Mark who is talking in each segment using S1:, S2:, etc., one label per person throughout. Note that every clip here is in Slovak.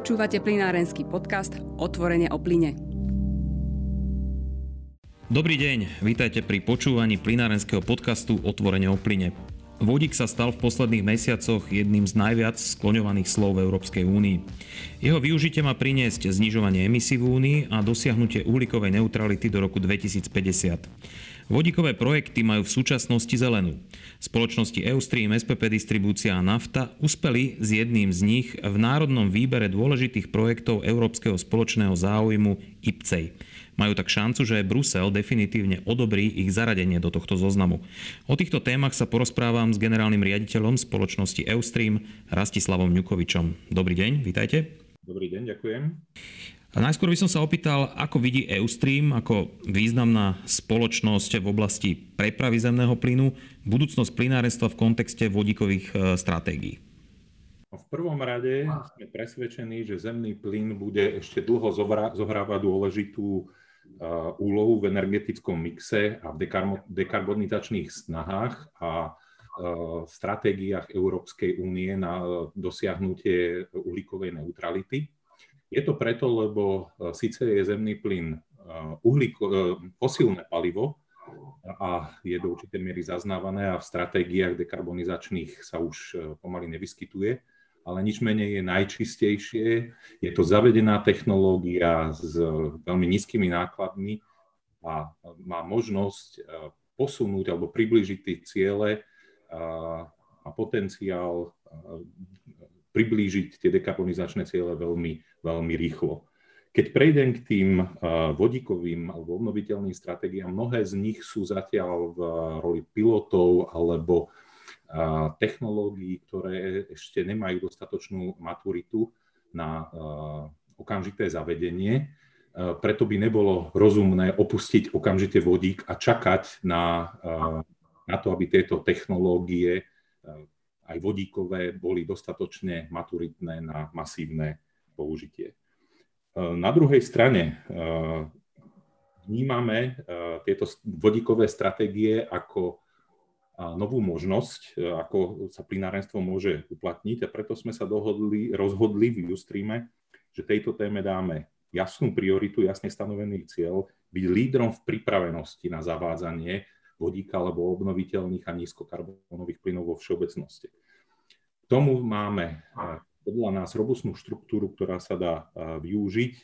S1: Počúvate plinárenský podcast Otvorene o plyne.
S2: Dobrý deň, vítajte pri počúvaní plinárenského podcastu Otvorene o plyne. Vodík sa stal v posledných mesiacoch jedným z najviac skloňovaných slov v Európskej únii. Jeho využitie má priniesť znižovanie emisí v únii a dosiahnutie uhlíkovej neutrality do roku 2050. Vodíkové projekty majú v súčasnosti zelenú. Spoločnosti Eustream, SPP Distribúcia a Nafta uspeli s jedným z nich v národnom výbere dôležitých projektov Európskeho spoločného záujmu IPCEI. Majú tak šancu, že Brusel definitívne odobrí ich zaradenie do tohto zoznamu. O týchto témach sa porozprávam s generálnym riaditeľom spoločnosti Eustream Rastislavom Ňukovičom. Dobrý deň, vítajte.
S3: Dobrý deň, ďakujem.
S2: A najskôr by som sa opýtal, ako vidí Eustream ako významná spoločnosť v oblasti prepravy zemného plynu, budúcnosť plynárenstva v kontexte vodíkových e, stratégií.
S3: V prvom rade sme presvedčení, že zemný plyn bude ešte dlho zohrávať dôležitú e, úlohu v energetickom mixe a v dekarbonizačných snahách a e, stratégiách Európskej únie na dosiahnutie uhlíkovej neutrality. Je to preto, lebo e, síce je zemný plyn e, uhlíko, e, fosílne palivo a je do určitej miery zaznávané a v stratégiách dekarbonizačných sa už pomaly nevyskytuje, ale nič menej je najčistejšie. Je to zavedená technológia s veľmi nízkymi nákladmi a má možnosť posunúť alebo približiť tie ciele a potenciál priblížiť tie dekarbonizačné ciele veľmi, veľmi rýchlo. Keď prejdem k tým vodíkovým alebo obnoviteľným stratégiám, mnohé z nich sú zatiaľ v roli pilotov alebo technológií, ktoré ešte nemajú dostatočnú maturitu na okamžité zavedenie. Preto by nebolo rozumné opustiť okamžite vodík a čakať na, na to, aby tieto technológie aj vodíkové boli dostatočne maturitné na masívne použitie. E, na druhej strane e, vnímame e, tieto vodíkové stratégie ako novú možnosť, ako sa plinárenstvo môže uplatniť a preto sme sa dohodli, rozhodli v Ustreame, že tejto téme dáme jasnú prioritu, jasne stanovený cieľ, byť lídrom v pripravenosti na zavádzanie vodíka alebo obnoviteľných a nízkokarbonových plynov vo všeobecnosti. K tomu máme podľa nás robustnú štruktúru, ktorá sa dá využiť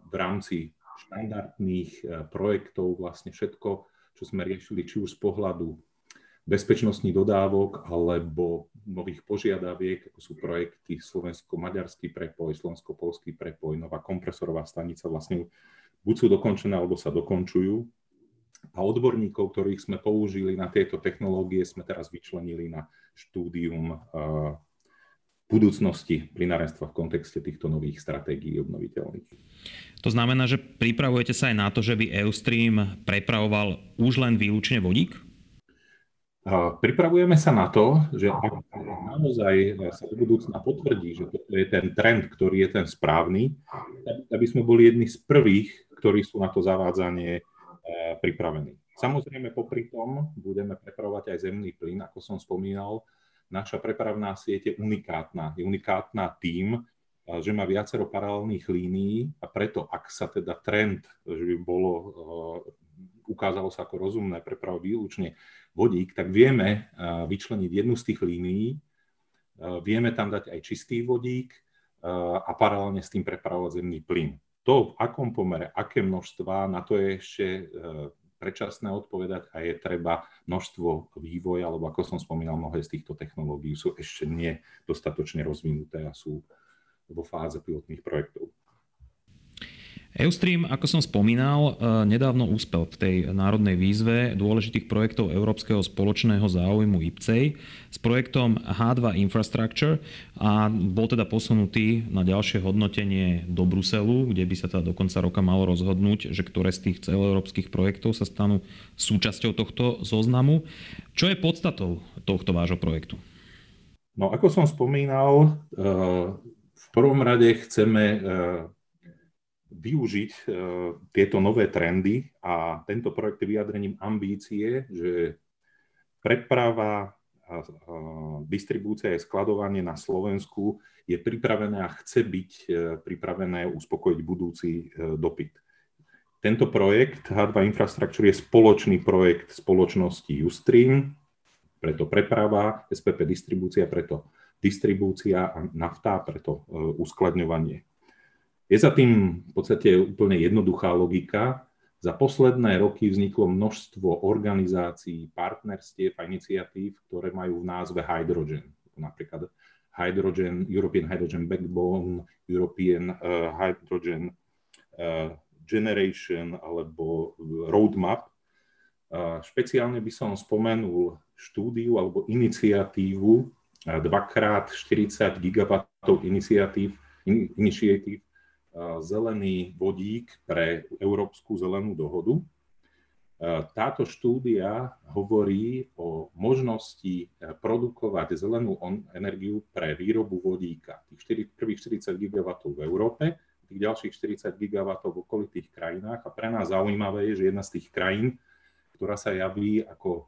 S3: v rámci štandardných projektov, vlastne všetko, čo sme riešili, či už z pohľadu bezpečnostných dodávok alebo nových požiadaviek, ako sú projekty slovensko-maďarský prepoj, slovensko-polský prepoj, nová kompresorová stanica, vlastne buď sú dokončené, alebo sa dokončujú a odborníkov, ktorých sme použili na tieto technológie, sme teraz vyčlenili na štúdium eh, budúcnosti plinárenstva v kontexte týchto nových stratégií obnoviteľných.
S2: To znamená, že pripravujete sa aj na to, že by Eustream prepravoval už len výlučne vodík?
S3: Pripravujeme sa na to, že ak naozaj sa do budúcna potvrdí, že toto je ten trend, ktorý je ten správny, aby sme boli jedni z prvých, ktorí sú na to zavádzanie pripravení. Samozrejme, popri tom budeme prepravovať aj zemný plyn, ako som spomínal. Naša prepravná sieť je unikátna. Je unikátna tým, e, že má viacero paralelných línií a preto, ak sa teda trend, že by bolo, e, ukázalo sa ako rozumné prepravovať výlučne vodík, tak vieme vyčleniť jednu z tých línií, vieme tam dať aj čistý vodík a paralelne s tým prepravovať zemný plyn. To, v akom pomere, aké množstva, na to je ešte e, predčasné odpovedať a je treba množstvo vývoja, alebo ako som spomínal, mnohé z týchto technológií sú ešte nie dostatočne rozvinuté a sú vo fáze pilotných projektov.
S2: Eustream, ako som spomínal, e, nedávno úspel v tej národnej výzve dôležitých projektov Európskeho spoločného záujmu IPCEI s projektom H2 Infrastructure a bol teda posunutý na ďalšie hodnotenie do Bruselu, kde by sa teda do konca roka malo rozhodnúť, že ktoré z tých celoeurópskych projektov sa stanú súčasťou tohto zoznamu. Čo je podstatou tohto vášho projektu?
S3: No ako som spomínal, e, v prvom rade chceme e, využiť e, tieto nové trendy a tento projekt je vyjadrením ambície, že preprava distribúcia a skladovanie na Slovensku je pripravené a chce byť pripravené uspokojiť budúci dopyt. Tento projekt H2 Infrastructure je spoločný projekt spoločnosti Ustream, preto preprava, SPP distribúcia, preto distribúcia a nafta, preto e, uskladňovanie. Je za tým v podstate úplne jednoduchá logika. Za posledné roky vzniklo množstvo organizácií, partnerstiev a iniciatív, ktoré majú v názve Hydrogen. Napríklad Hydrogen, European Hydrogen Backbone, European uh, Hydrogen uh, Generation alebo Roadmap. Špeciálne by som spomenul štúdiu alebo iniciatívu 2x40 gigawattov iniciatív, iniciatív Zelený vodík pre Európsku zelenú dohodu. Táto štúdia hovorí o možnosti produkovať zelenú energiu pre výrobu vodíka. Tých prvých 40 gigawatov v Európe tých ďalších 40 gigawatov v okolitých krajinách. A pre nás zaujímavé je, že jedna z tých krajín, ktorá sa javí ako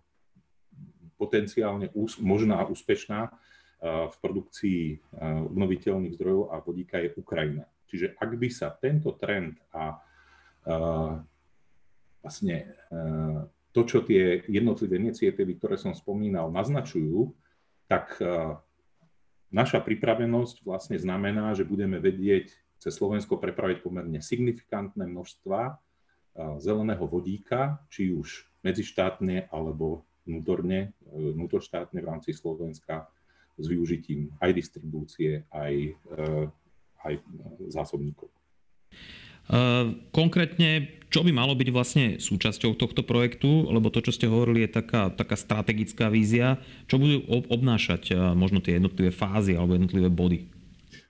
S3: potenciálne ús- možná úspešná v produkcii obnoviteľných zdrojov a vodíka je Ukrajina. Čiže ak by sa tento trend a vlastne to, čo tie jednotlivé iniciatívy, ktoré som spomínal, naznačujú, tak naša pripravenosť vlastne znamená, že budeme vedieť cez Slovensko prepraviť pomerne signifikantné množstva zeleného vodíka, či už medzištátne alebo vnútorne, e, vnútorštátne v rámci Slovenska s využitím aj distribúcie, aj, e, aj zásobníkov. E,
S2: konkrétne, čo by malo byť vlastne súčasťou tohto projektu, lebo to, čo ste hovorili, je taká, taká strategická vízia. Čo budú obnášať možno tie jednotlivé fázy alebo jednotlivé body?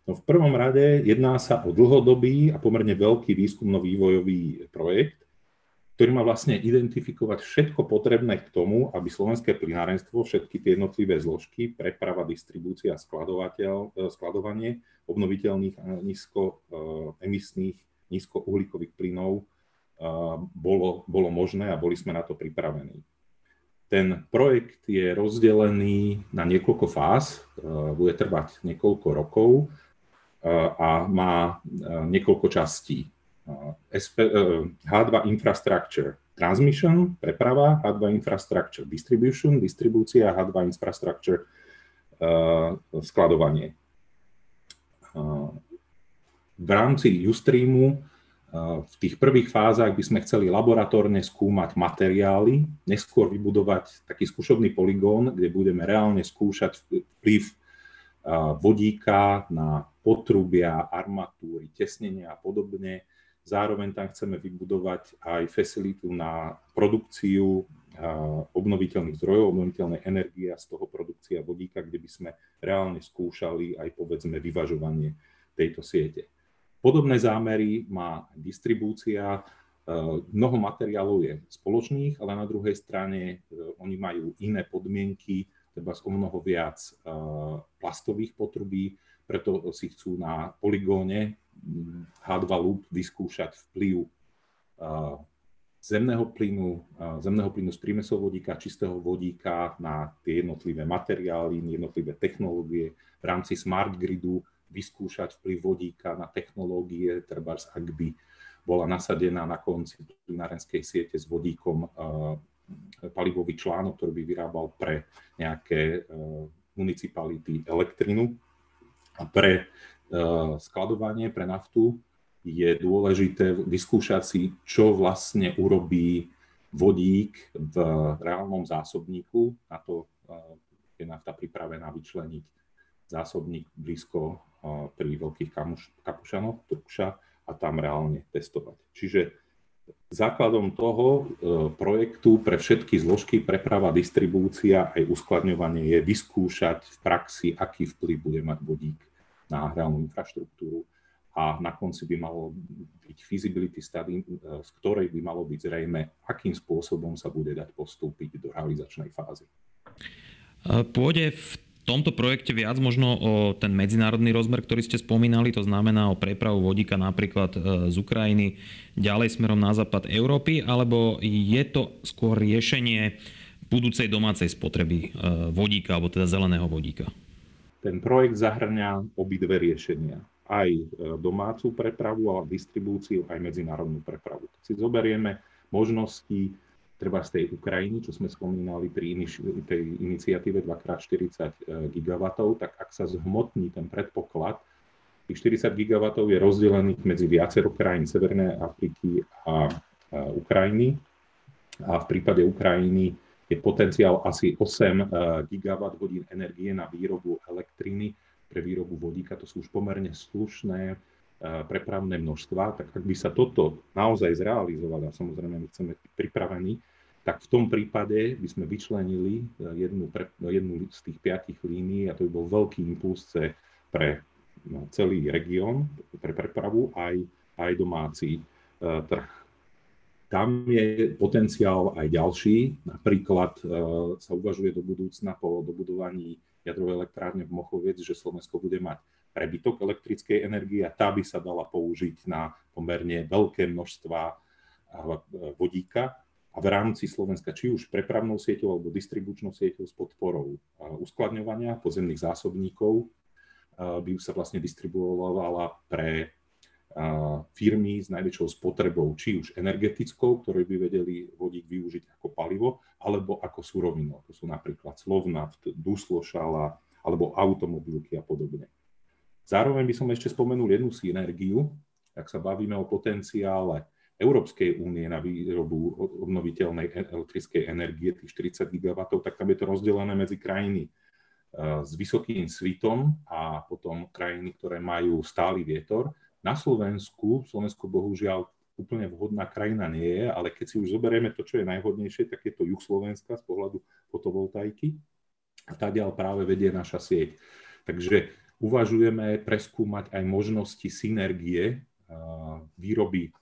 S3: No v prvom rade jedná sa o dlhodobý a pomerne veľký výskumno-vývojový projekt, ktorý má vlastne identifikovať všetko potrebné k tomu, aby slovenské plinárenstvo, všetky tie jednotlivé zložky, preprava, distribúcia, skladovateľ, e, skladovanie obnoviteľných a nízkoemisných, e, nízkouhlíkových plynov e, bolo, bolo možné a boli sme na to pripravení. Ten projekt je rozdelený na niekoľko fáz, bude trvať niekoľko rokov a má niekoľko častí. H2 Infrastructure Transmission, preprava, H2 Infrastructure Distribution, distribúcia, H2 Infrastructure skladovanie. V rámci Ustreamu v tých prvých fázach by sme chceli laboratórne skúmať materiály, neskôr vybudovať taký skúšobný poligón, kde budeme reálne skúšať vplyv vodíka na potrubia, armatúry, tesnenia a podobne. Zároveň tam chceme vybudovať aj facilitu na produkciu obnoviteľných zdrojov, obnoviteľnej energie a z toho produkcia vodíka, kde by sme reálne skúšali aj povedzme vyvažovanie tejto siete. Podobné zámery má distribúcia. Mnoho materiálov je spoločných, ale na druhej strane e, oni majú iné podmienky, treba o mnoho viac plastových potrubí, preto si chcú na poligóne H2 Loop vyskúšať vplyv zemného plynu, zemného plynu z prímesov vodíka, čistého vodíka na tie jednotlivé materiály, jednotlivé technológie. V rámci smart gridu vyskúšať vplyv vodíka na technológie, treba ak by bola nasadená na konci plinárenskej siete s vodíkom palivový článok, ktorý by vyrábal pre nejaké municipality elektrinu, a pre skladovanie, pre naftu je dôležité vyskúšať si, čo vlastne urobí vodík v reálnom zásobníku. Na to e, je nafta pripravená vyčleniť zásobník blízko e, pri veľkých kapušanoch, Trukša, a tam reálne testovať. Čiže základom toho projektu pre všetky zložky preprava, distribúcia aj uskladňovanie je vyskúšať v praxi, aký vplyv bude mať vodík na reálnu infraštruktúru a na konci by malo byť feasibility study, z ktorej by malo byť zrejme, akým spôsobom sa bude dať postúpiť do realizačnej fázy.
S2: Pôjde v tomto projekte viac možno o ten medzinárodný rozmer, ktorý ste spomínali, to znamená o prepravu vodíka napríklad e, z Ukrajiny ďalej smerom na západ Európy, alebo je to skôr riešenie budúcej domácej spotreby vodíka, alebo teda zeleného vodíka?
S3: Ten projekt zahrňa obidve riešenia. Aj domácu prepravu a distribúciu, aj medzinárodnú prepravu. Keď si zoberieme možnosti treba z tej Ukrajiny, čo sme spomínali pri iniš- tej iniciatíve 2x40 GW, tak ak sa zhmotní ten predpoklad, tých 40 GW je rozdelených medzi viacero krajín Severnej Afriky a Ukrajiny. A v prípade Ukrajiny je potenciál asi 8 GW hodín energie na výrobu elektriny pre výrobu vodíka. To sú už pomerne slušné prepravné množstva. Tak ak by sa toto naozaj zrealizovalo, a samozrejme my chceme byť pripravení, tak v tom prípade by sme vyčlenili eh, jednu, pre, jednu z tých piatich línií a to by bol veľký impuls pre no, celý región, pre prepravu aj, aj domáci uh, trh. Tam je potenciál aj ďalší. Napríklad uh, sa uvažuje do budúcna po dobudovaní jadrovej elektrárne v Mochovec, že Slovensko bude mať prebytok elektrickej energie a tá by sa dala použiť na pomerne veľké množstva vodíka, a v rámci Slovenska, či už prepravnou sieťou alebo distribučnou sieťou s podporou uskladňovania podzemných zásobníkov, by sa vlastne distribuovala pre firmy s najväčšou spotrebou, či už energetickou, ktoré by vedeli vodík alebo ako surovinu. To sú napríklad Slovnaft, Duslošala, alebo automobilky a podobne. Zároveň by som ešte spomenul jednu synergiu, ak sa bavíme o potenciále Európskej únie na výrobu obnoviteľnej e- elektrickej energie, tých 40 GW, tak tam je to rozdelené medzi krajiny e, s vysokým svitom a potom krajiny, ktoré majú stály vietor. Na Slovensku, Slovensko bohužiaľ úplne vhodná krajina nie je, ale keď si už zoberieme to, čo je najvhodnejšie, tak je to juh Slovenska z pohľadu fotovoltaiky a ďal práve vedie naša sieť. Takže uvažujeme preskúmať aj možnosti synergie výroby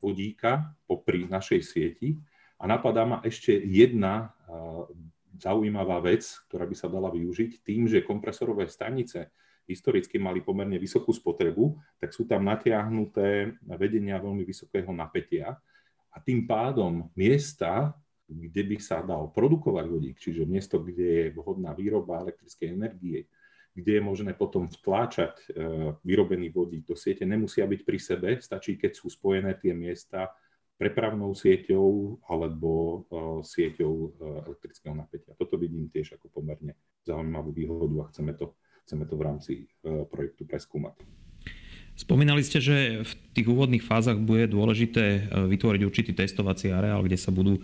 S3: vodíka popri našej sieti. A napadá ma ešte jedna zaujímavá vec, ktorá by sa dala využiť tým, že kompresorové stanice historicky mali pomerne vysokú spotrebu, tak sú tam natiahnuté vedenia veľmi vysokého napätia a tým pádom miesta, kde by sa dal produkovať vodík, čiže miesto, kde je vhodná výroba elektrickej energie, kde je možné potom vtláčať e, vyrobený vodík do siete, nemusia byť pri sebe, stačí, keď sú spojené tie miesta prepravnou sieťou alebo e, sieťou e, elektrického napätia. Toto vidím tiež ako pomerne zaujímavú výhodu a chceme to, chceme to v rámci projektu preskúmať.
S2: Spomínali ste, že v tých úvodných fázach bude dôležité vytvoriť určitý testovací areál, kde sa budú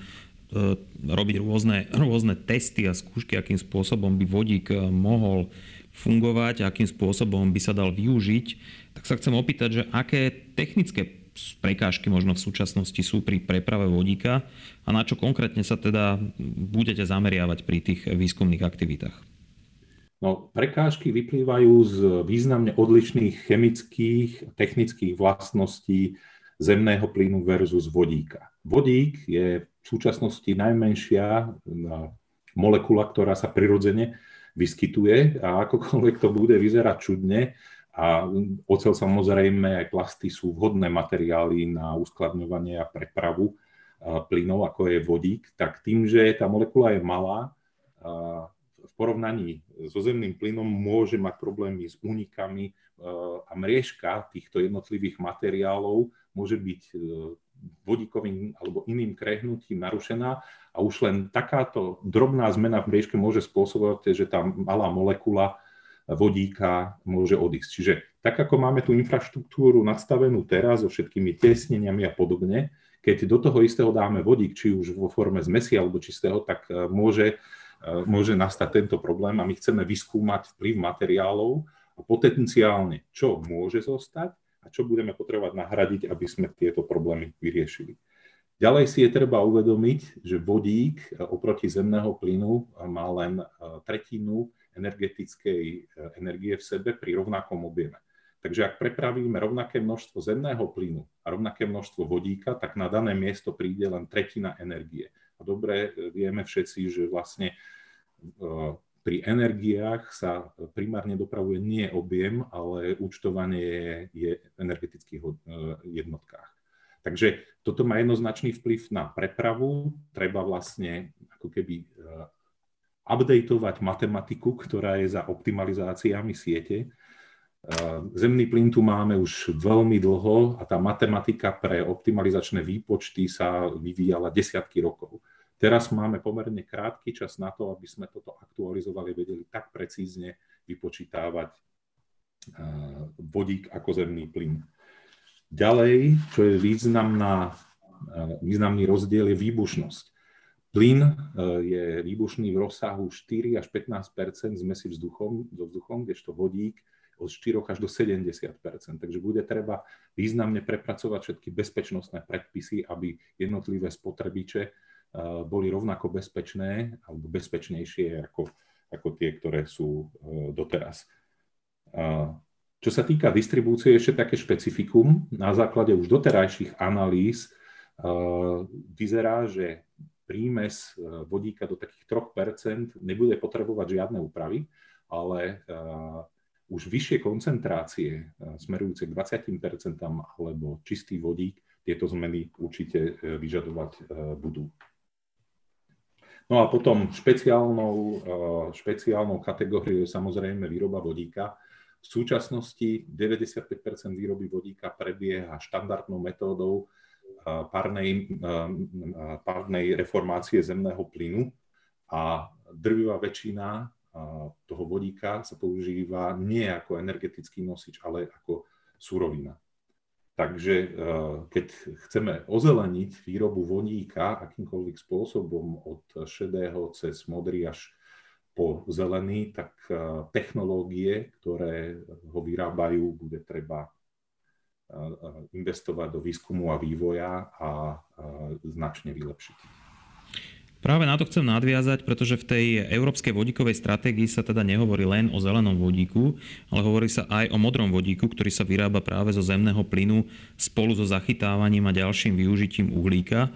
S2: robiť rôzne, rôzne testy a skúšky, akým spôsobom by vodík mohol fungovať akým spôsobom by sa dal využiť, tak sa chcem opýtať, že aké technické prekážky možno v súčasnosti sú pri preprave vodíka a na čo konkrétne sa teda budete zameriavať pri tých výskumných aktivitách?
S3: No, prekážky vyplývajú z významne odlišných chemických, technických vlastností zemného plynu versus vodíka. Vodík je v súčasnosti najmenšia molekula, ktorá sa prirodzene vyskytuje a akokoľvek to bude vyzerať čudne, a ocel samozrejme aj plasty sú vhodné materiály na uskladňovanie a prepravu plynov, ako je vodík, tak tým, že tá molekula je malá, porovnaní so zemným plynom môže mať problémy s únikami a mriežka týchto jednotlivých materiálov môže byť e, vodíkovým alebo iným krehnutím narušená a už len takáto drobná zmena v mriežke môže spôsobovať, že tá malá molekula vodíka môže odísť. Čiže tak, ako máme tú infraštruktúru nastavenú teraz so všetkými tesneniami a podobne, keď do toho istého dáme vodík, či už vo forme zmesi alebo čistého, tak e, môže, e, môže nastať tento problém a my chceme vyskúmať vplyv materiálov a potenciálne, čo môže zostať a čo budeme potrebovať nahradiť, aby sme tieto problémy vyriešili. Ďalej si je treba uvedomiť, že vodík e, oproti zemného plynu e, má len tretinu energetickej energie v sebe pri rovnakom objeme. Takže ak prepravíme rovnaké množstvo zemného plynu a rovnaké množstvo vodíka, tak na dané miesto príde len tretina energie. A dobre vieme všetci, že vlastne pri energiách sa primárne dopravuje nie objem, ale účtovanie je v energetických jednotkách. Takže toto má jednoznačný vplyv na prepravu. Treba vlastne ako keby updateovať matematiku, ktorá je za optimalizáciami siete. Zemný plyn tu máme už veľmi dlho a tá matematika pre optimalizačné výpočty sa vyvíjala desiatky rokov. Teraz máme pomerne krátky čas na to, aby sme toto aktualizovali, vedeli tak precízne vypočítavať vodík ako zemný plyn. Ďalej, čo je významná, významný rozdiel, je výbušnosť. Plyn je výbušný v rozsahu 4 až 15% zmesi vzduchom, so vzduchom, kdežto vodík od 4 až do 70% Takže bude treba významne prepracovať všetky bezpečnostné predpisy, aby jednotlivé spotrebiče Eh, boli rovnako bezpečné alebo bezpečnejšie ako, ako tie, ktoré sú eh, doteraz. Eh, čo sa týka distribúcie, ešte také špecifikum. Na základe už doterajších analýz vyzerá, že prímes vodíka do takých 3% nebude potrebovať žiadne úpravy, ale už vyššie koncentrácie smerujúce k 20% alebo čistý vodík tieto zmeny určite vyžadovať budú. No a potom špeciálnou, špeciálnou kategóriou je samozrejme výroba vodíka. V súčasnosti 95% výroby vodíka prebieha štandardnou metódou párnej, párnej reformácie zemného plynu a drvivá väčšina toho vodíka sa používa nie ako energetický nosič, ale ako surovina. Takže eh, keď chceme ozeleniť výrobu vodíka akýmkoľvek spôsobom od šedého cez modrý až po zelený, tak eh, technológie, ktoré ho vyrábajú, bude treba eh, investovať do výskumu a vývoja a značne vylepšiť.
S2: Práve na to chcem nadviazať, pretože v tej európskej vodíkovej stratégii sa teda nehovorí len o zelenom vodíku, ale hovorí sa aj o modrom vodíku, ktorý sa vyrába práve zo zemného plynu spolu so zachytávaním a ďalším využitím uhlíka.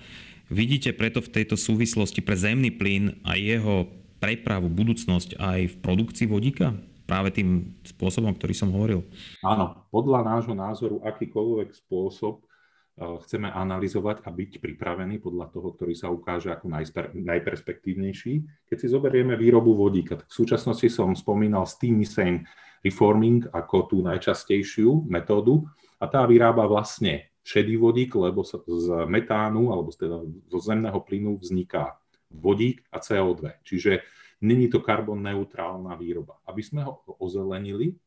S2: Vidíte preto v tejto súvislosti pre zemný plyn a jeho prepravu budúcnosť aj v produkcii vodíka? Práve tým spôsobom, ktorý som hovoril.
S3: Áno, podľa nášho názoru akýkoľvek spôsob chceme analyzovať a byť pripravení podľa toho, ktorý sa ukáže ako najper, najperspektívnejší. Keď si zoberieme výrobu vodíka, tak v súčasnosti som spomínal steam methane reforming ako tú najčastejšiu metódu a tá vyrába vlastne šedý vodík, lebo sa z metánu alebo teda zo zemného plynu vzniká vodík a CO2. Čiže není to karbon neutrálna výroba. Aby sme ho ozelenili,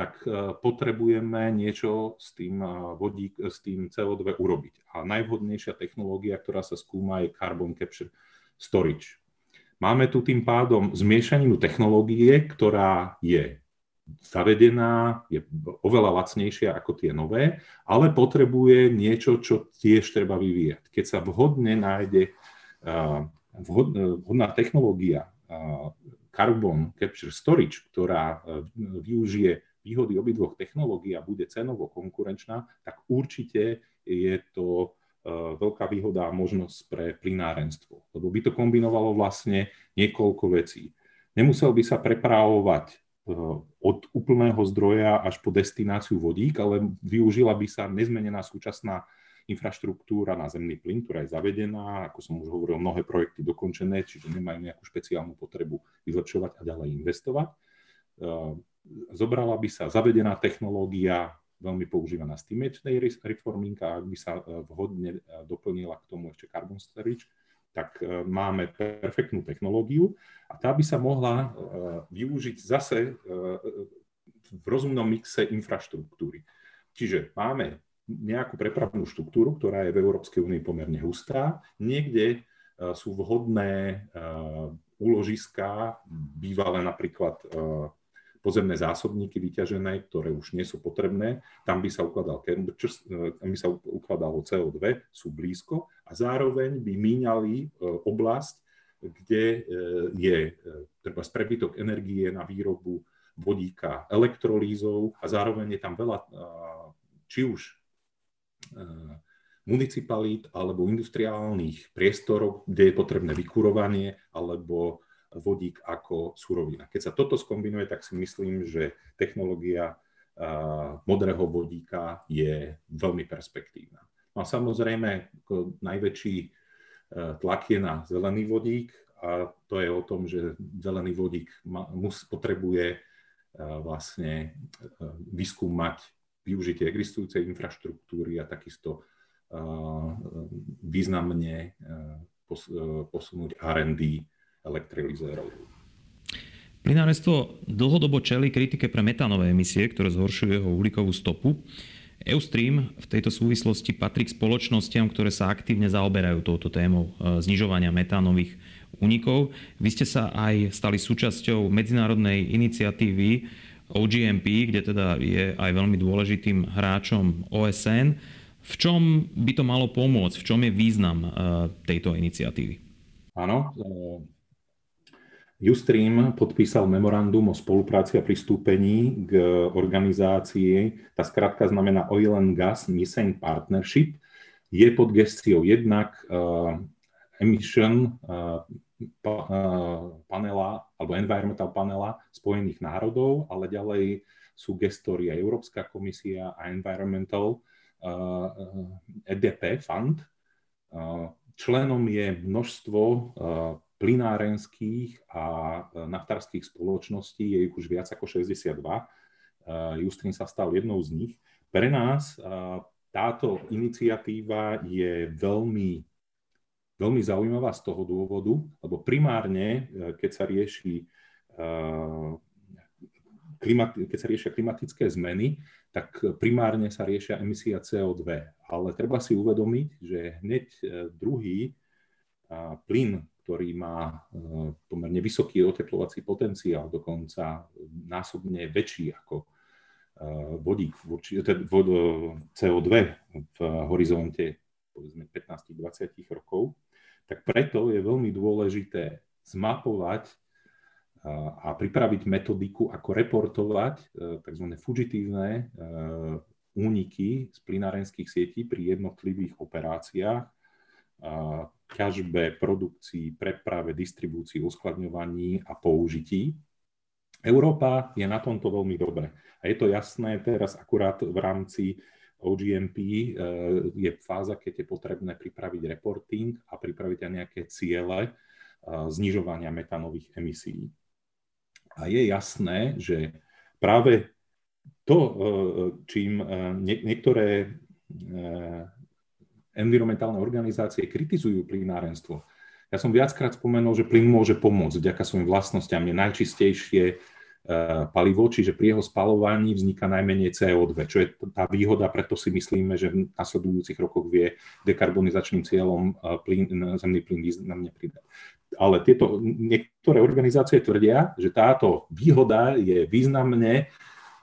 S3: tak e, potrebujeme niečo s tým, e, vodík, s tým CO2 urobiť. A najvhodnejšia technológia, ktorá sa skúma, je Carbon Capture Storage. Máme tu tým pádom zmiešaninu technológie, ktorá je zavedená, je oveľa lacnejšia ako tie nové, ale potrebuje niečo, čo tiež treba vyvíjať. Keď sa vhodne nájde e, vhodná technológia Carbon Capture Storage, ktorá využije výhody obidvoch technológií a bude cenovo konkurenčná, tak určite je to e, veľká výhoda a možnosť pre plinárenstvo. Lebo by to kombinovalo vlastne niekoľko vecí. Nemusel by sa prepravovať e, od úplného zdroja až po destináciu vodík, ale využila by sa nezmenená súčasná infraštruktúra na zemný plyn, ktorá je zavedená, ako som už hovoril, mnohé projekty dokončené, čiže nemajú nejakú špeciálnu potrebu vylepšovať a ďalej investovať. Zobrala by sa zavedená technológia, veľmi používaná steamage reforming a ak by sa e, vhodne e, doplnila k tomu ešte carbon storage, tak e, máme perfektnú technológiu a tá by sa mohla využiť zase v rozumnom mixe infraštruktúry. Čiže máme nejakú prepravnú štruktúru, ktorá je v Európskej únii pomerne hustá. Niekde sú vhodné úložiska, bývalé napríklad pozemné zásobníky vyťažené, ktoré už nie sú potrebné, tam by sa, ukladal, tam by sa ukladalo CO2, sú blízko a zároveň by míňali e, oblasť, kde e, je e, treba prebytok energie na výrobu vodíka elektrolízov a zároveň je tam veľa, či už municipalít alebo industriálnych priestorov, kde je potrebné vykurovanie alebo vodík ako surovina. Keď sa toto skombinuje, tak si myslím, že technológia modrého vodíka je veľmi perspektívna. No a samozrejme, najväčší tlak je na zelený vodík a to je o tom, že zelený vodík potrebuje vlastne vyskúmať využitie existujúcej infraštruktúry a takisto významne posunúť R&D elektrolyzérov.
S2: Plynárenstvo dlhodobo čeli kritike pre metánové emisie, ktoré zhoršujú jeho uhlíkovú stopu. Eustream v tejto súvislosti patrí k spoločnostiam, ktoré sa aktívne zaoberajú touto témou e, znižovania metánových únikov. Vy ste sa aj stali súčasťou medzinárodnej iniciatívy OGMP, kde teda je aj veľmi dôležitým hráčom OSN. V čom by to malo pomôcť? V čom je význam e, tejto iniciatívy?
S3: Áno, Ustream podpísal memorandum o spolupráci a pristúpení k organizácii, tá skratka znamená Oil and Gas Methane Partnership, je pod gestiou jednak uh, emission uh, pa, uh, panela alebo environmental panela Spojených národov, ale ďalej sú gestori aj Európska komisia a Environmental EDP Fund. Členom je množstvo plinárenských a e, naftárských spoločností, je ich už viac ako 62. E, Justrin sa stal jednou z nich. Pre nás e, táto iniciatíva je veľmi, veľmi zaujímavá z toho dôvodu, lebo primárne, keď sa rieši keď sa riešia klimatické zmeny, tak primárne sa riešia emisia CO2. Ale treba si uvedomiť, že hneď druhý plyn, ktorý má e, pomerne vysoký oteplovací potenciál, dokonca násobne väčší ako e, vodík, CO2 v horizonte povedzme 15-20 rokov, tak preto je veľmi dôležité zmapovať e, a pripraviť metodiku, ako reportovať tzv. fugitívne úniky z plinárenských sietí pri jednotlivých operáciách ťažbe, produkcii, preprave, distribúcii, uskladňovaní a použití. Európa je na tomto veľmi dobre. A je to jasné teraz akurát v rámci OGMP eh, je fáza, keď je potrebné pripraviť reporting a pripraviť aj nejaké ciele eh, znižovania metánových emisí. A je jasné, že práve to, eh, čím niektoré environmentálne organizácie kritizujú plynárenstvo. Ja som viackrát spomenul, že plyn môže pomôcť vďaka svojim vlastnostiam. Je najčistejšie e, palivo, čiže pri jeho spalovaní vzniká najmenej CO2, čo je tá výhoda, preto si myslíme, že v nasledujúcich rokoch vie dekarbonizačným cieľom e, plyn, zemný plyn významne pridať. Ale tieto niektoré organizácie tvrdia, že táto výhoda je významne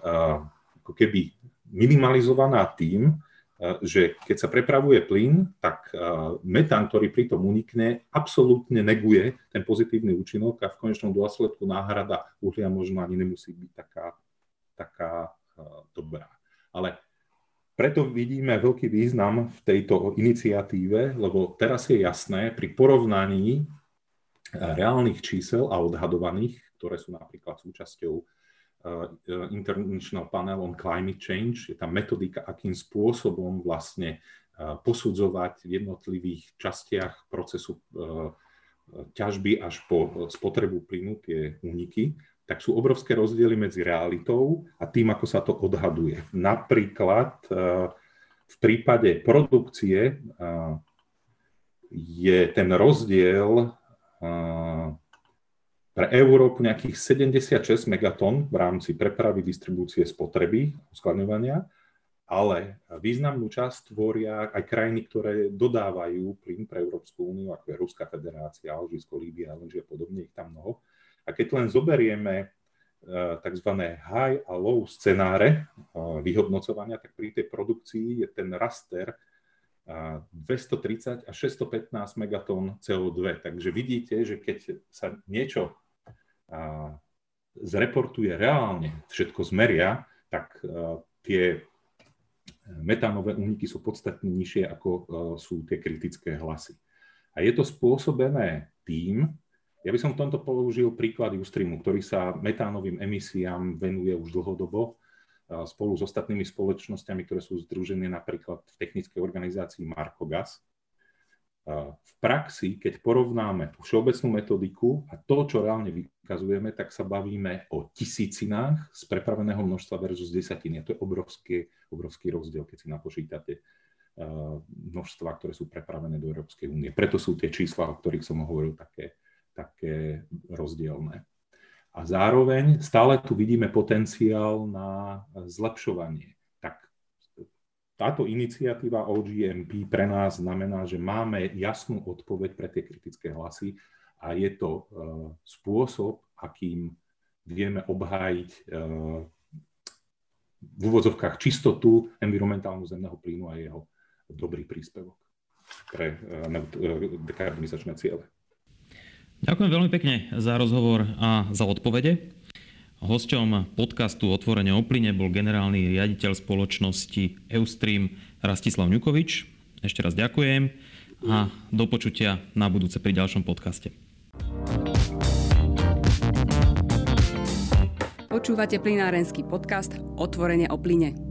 S3: uh, ako keby minimalizovaná tým, že keď sa prepravuje plyn, tak metán, ktorý pritom unikne, absolútne neguje ten pozitívny účinok a v konečnom dôsledku náhrada uhlia možno ani nemusí byť taká, taká dobrá. Ale preto vidíme veľký význam v tejto iniciatíve, lebo teraz je jasné pri porovnaní reálnych čísel a odhadovaných, ktoré sú napríklad súčasťou International Panel on Climate Change. Je tam metodika, akým spôsobom vlastne uh, posudzovať v jednotlivých častiach procesu uh, ťažby až po spotrebu plynu tie úniky, tak sú obrovské rozdiely medzi realitou a tým, ako sa to odhaduje. Napríklad v prípade produkcie je ten rozdiel pre Európu nejakých 76 megatón v rámci prepravy, distribúcie, spotreby, uskladňovania, ale významnú časť tvoria aj krajiny, ktoré dodávajú plyn pre Európsku úniu, ako je Ruská federácia, Alžírsko, Líbia, lenže podobne ich tam mnoho. A keď len zoberieme e, tzv. high a low scenáre e, vyhodnocovania, tak pri tej produkcii je ten raster 230 až 615 megatón CO2. Takže vidíte, že keď sa niečo zreportuje reálne, všetko zmeria, tak e, tie metánové úniky sú podstatne nižšie, ako e, sú tie kritické hlasy. A je to spôsobené tým, ja by som v tomto použil príklad Ustreamu, ktorý sa metánovým emisiám venuje už dlhodobo spolu s ostatnými spoločnosťami, ktoré sú združené napríklad v technickej organizácii Markogas. V praxi, keď porovnáme tú všeobecnú metodiku a to, čo reálne vykazujeme, tak sa bavíme o tisícinách z prepraveného množstva versus desatiny. A to je obrovský, obrovský rozdiel, keď si napočítate množstva, ktoré sú prepravené do Európskej únie. Preto sú tie čísla, o ktorých som hovoril, také, také rozdielne. A zároveň stále tu vidíme potenciál na zlepšovanie. Táto iniciatíva OGMP pre nás znamená, že máme jasnú odpoveď pre tie kritické hlasy a je to uh, spôsob, akým vieme obhájiť uh, v úvodzovkách čistotu environmentálnu zemného plynu a jeho dobrý príspevok pre uh, dekarbonizačné ciele.
S2: Ďakujem veľmi pekne za rozhovor a za odpovede. Hosťom podcastu Otvorene o plyne bol generálny riaditeľ spoločnosti Eustream Rastislav Ňukovič. Ešte raz ďakujem a do počutia na budúce pri ďalšom podcaste.
S1: Počúvate plinárenský podcast Otvorene o plyne.